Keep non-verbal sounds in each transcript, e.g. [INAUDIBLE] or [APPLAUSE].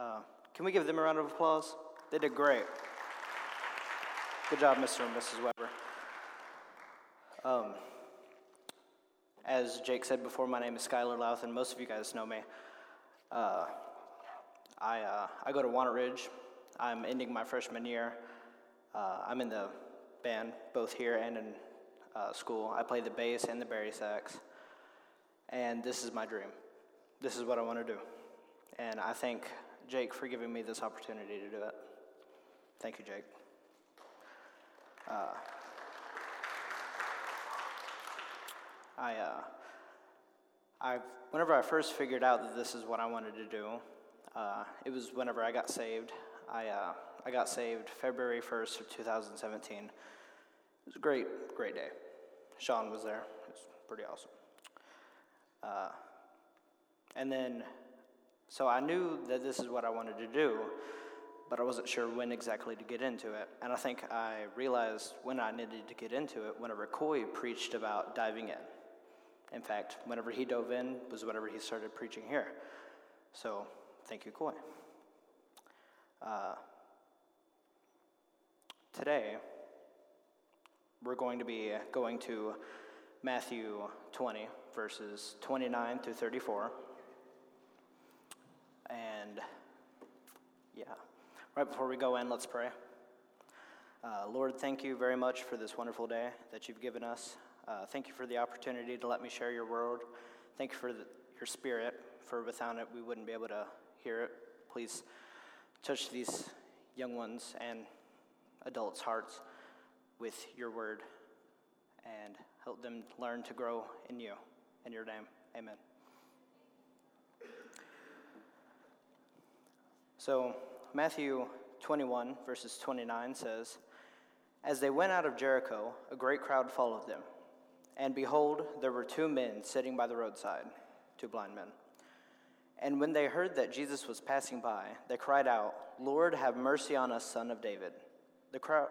Uh, can we give them a round of applause? They did great. Good job, Mr. and Mrs. Weber. Um, as Jake said before, my name is Skylar Louth, and most of you guys know me. Uh, I, uh, I go to Walnut Ridge. I'm ending my freshman year. Uh, I'm in the band, both here and in uh, school. I play the bass and the bari sax. And this is my dream. This is what I want to do. And I thank Jake for giving me this opportunity to do it. Thank you, Jake. Uh, I, uh, I, whenever I first figured out that this is what I wanted to do, uh, it was whenever I got saved. I, uh, I got saved February 1st of 2017. It was a great, great day. Sean was there. It was pretty awesome. Uh, and then, so I knew that this is what I wanted to do, but I wasn't sure when exactly to get into it. And I think I realized when I needed to get into it whenever Coy preached about diving in. In fact, whenever he dove in was whenever he started preaching here. So, thank you, Coy. Uh, today, we're going to be going to Matthew 20, verses 29 through 34. And yeah, right before we go in, let's pray. Uh, Lord, thank you very much for this wonderful day that you've given us. Uh, thank you for the opportunity to let me share your word. Thank you for the, your spirit, for without it, we wouldn't be able to hear it. Please touch these young ones and adults' hearts with your word and help them learn to grow in you. In your name, amen. So, Matthew 21, verses 29 says, As they went out of Jericho, a great crowd followed them. And behold, there were two men sitting by the roadside, two blind men. And when they heard that Jesus was passing by, they cried out, Lord, have mercy on us, son of David. The crowd,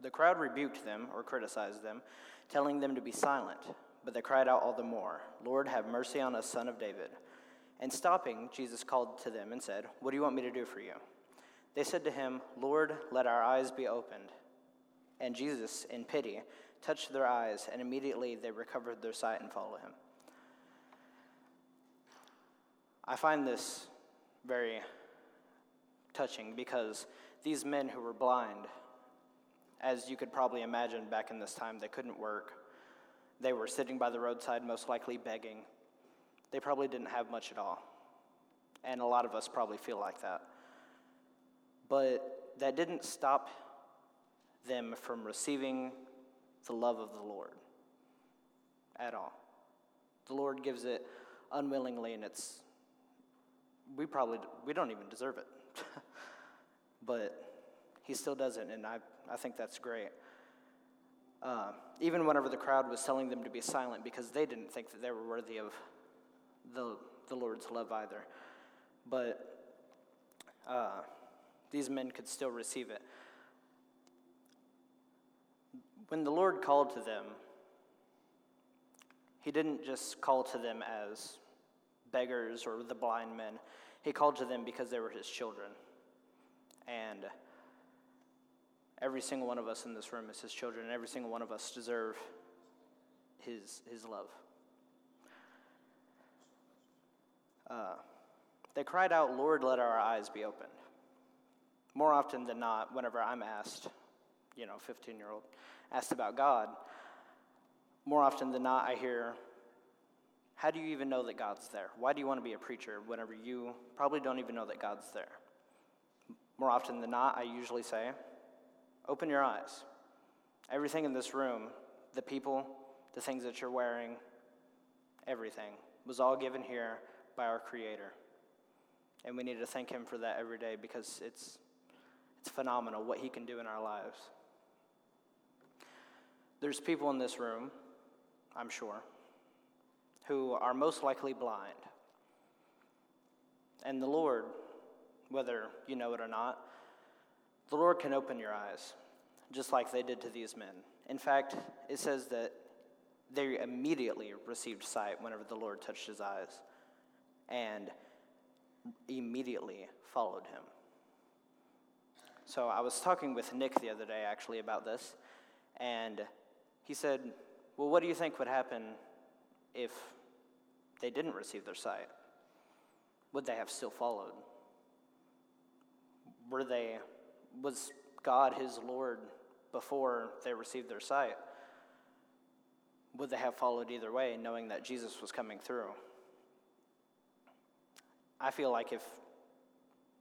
the crowd rebuked them or criticized them, telling them to be silent. But they cried out all the more, Lord, have mercy on us, son of David. And stopping, Jesus called to them and said, What do you want me to do for you? They said to him, Lord, let our eyes be opened. And Jesus, in pity, touched their eyes, and immediately they recovered their sight and followed him. I find this very touching because these men who were blind, as you could probably imagine back in this time, they couldn't work. They were sitting by the roadside, most likely begging. They probably didn't have much at all. And a lot of us probably feel like that. But that didn't stop them from receiving the love of the Lord at all. The Lord gives it unwillingly, and it's, we probably, we don't even deserve it. [LAUGHS] but He still does it, and I, I think that's great. Uh, even whenever the crowd was telling them to be silent because they didn't think that they were worthy of the, the Lord's love either. But uh, these men could still receive it. When the Lord called to them, He didn't just call to them as beggars or the blind men, He called to them because they were His children. And Every single one of us in this room is his children, and every single one of us deserve his, his love. Uh, they cried out, Lord, let our eyes be opened. More often than not, whenever I'm asked, you know, 15 year old, asked about God, more often than not, I hear, How do you even know that God's there? Why do you want to be a preacher whenever you probably don't even know that God's there? More often than not, I usually say, Open your eyes. Everything in this room, the people, the things that you're wearing, everything was all given here by our Creator. And we need to thank Him for that every day because it's, it's phenomenal what He can do in our lives. There's people in this room, I'm sure, who are most likely blind. And the Lord, whether you know it or not, the Lord can open your eyes just like they did to these men. In fact, it says that they immediately received sight whenever the Lord touched his eyes. And immediately followed him. So I was talking with Nick the other day actually about this, and he said, Well, what do you think would happen if they didn't receive their sight? Would they have still followed? Were they, was God his Lord before they received their sight? Would they have followed either way, knowing that Jesus was coming through? I feel like if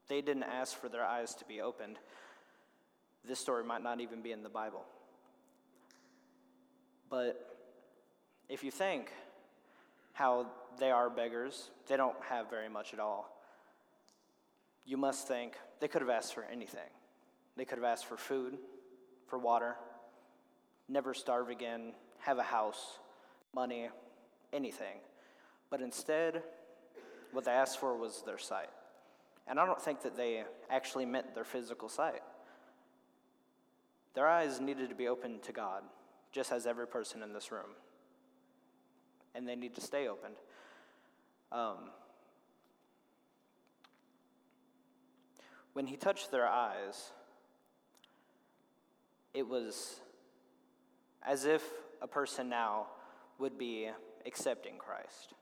they didn't ask for their eyes to be opened, this story might not even be in the Bible. But if you think how they are beggars, they don't have very much at all. You must think they could have asked for anything. They could have asked for food, for water, never starve again, have a house, money, anything. But instead, what they asked for was their sight. And I don't think that they actually meant their physical sight. Their eyes needed to be opened to God, just as every person in this room. And they need to stay opened. Um, when he touched their eyes, it was as if a person now would be accepting Christ.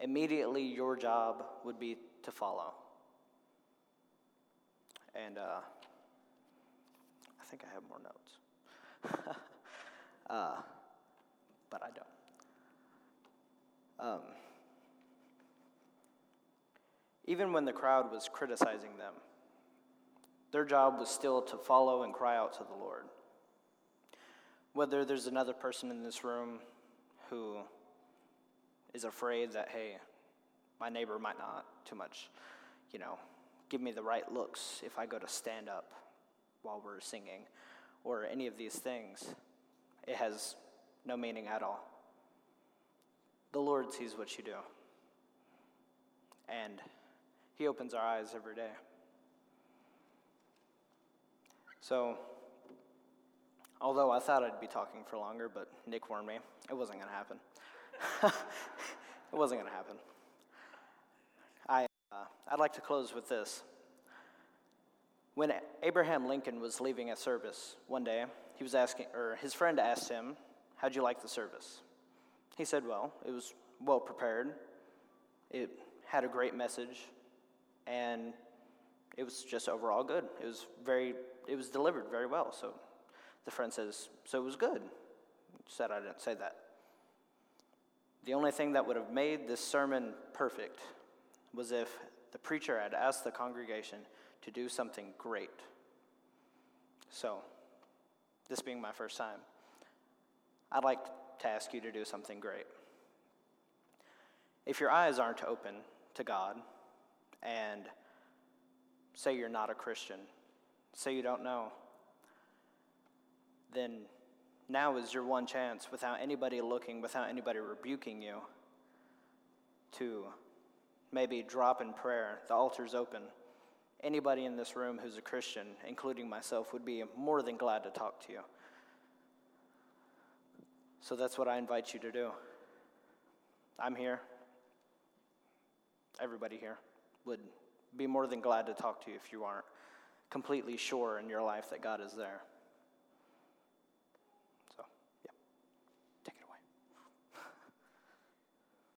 Immediately, your job would be to follow. And uh, I think I have more notes. [LAUGHS] uh, but I don't. Um, even when the crowd was criticizing them, their job was still to follow and cry out to the Lord. Whether there's another person in this room who is afraid that, hey, my neighbor might not too much, you know, give me the right looks if I go to stand up while we're singing, or any of these things, it has no meaning at all. The Lord sees what you do, and He opens our eyes every day. So, although I thought I'd be talking for longer, but Nick warned me, it wasn't going to happen. [LAUGHS] it wasn't going to happen. I, uh, I'd like to close with this. When Abraham Lincoln was leaving a service one day, he was asking, or his friend asked him, How'd you like the service? He said, Well, it was well prepared, it had a great message, and it was just overall good. It was very, it was delivered very well. So the friend says, So it was good. He said, I didn't say that. The only thing that would have made this sermon perfect was if the preacher had asked the congregation to do something great. So, this being my first time, I'd like to ask you to do something great. If your eyes aren't open to God and say you're not a Christian, say you don't know, then now is your one chance without anybody looking, without anybody rebuking you, to maybe drop in prayer. The altar's open anybody in this room who's a Christian, including myself, would be more than glad to talk to you. So that's what I invite you to do. I'm here. Everybody here would be more than glad to talk to you if you aren't completely sure in your life that God is there.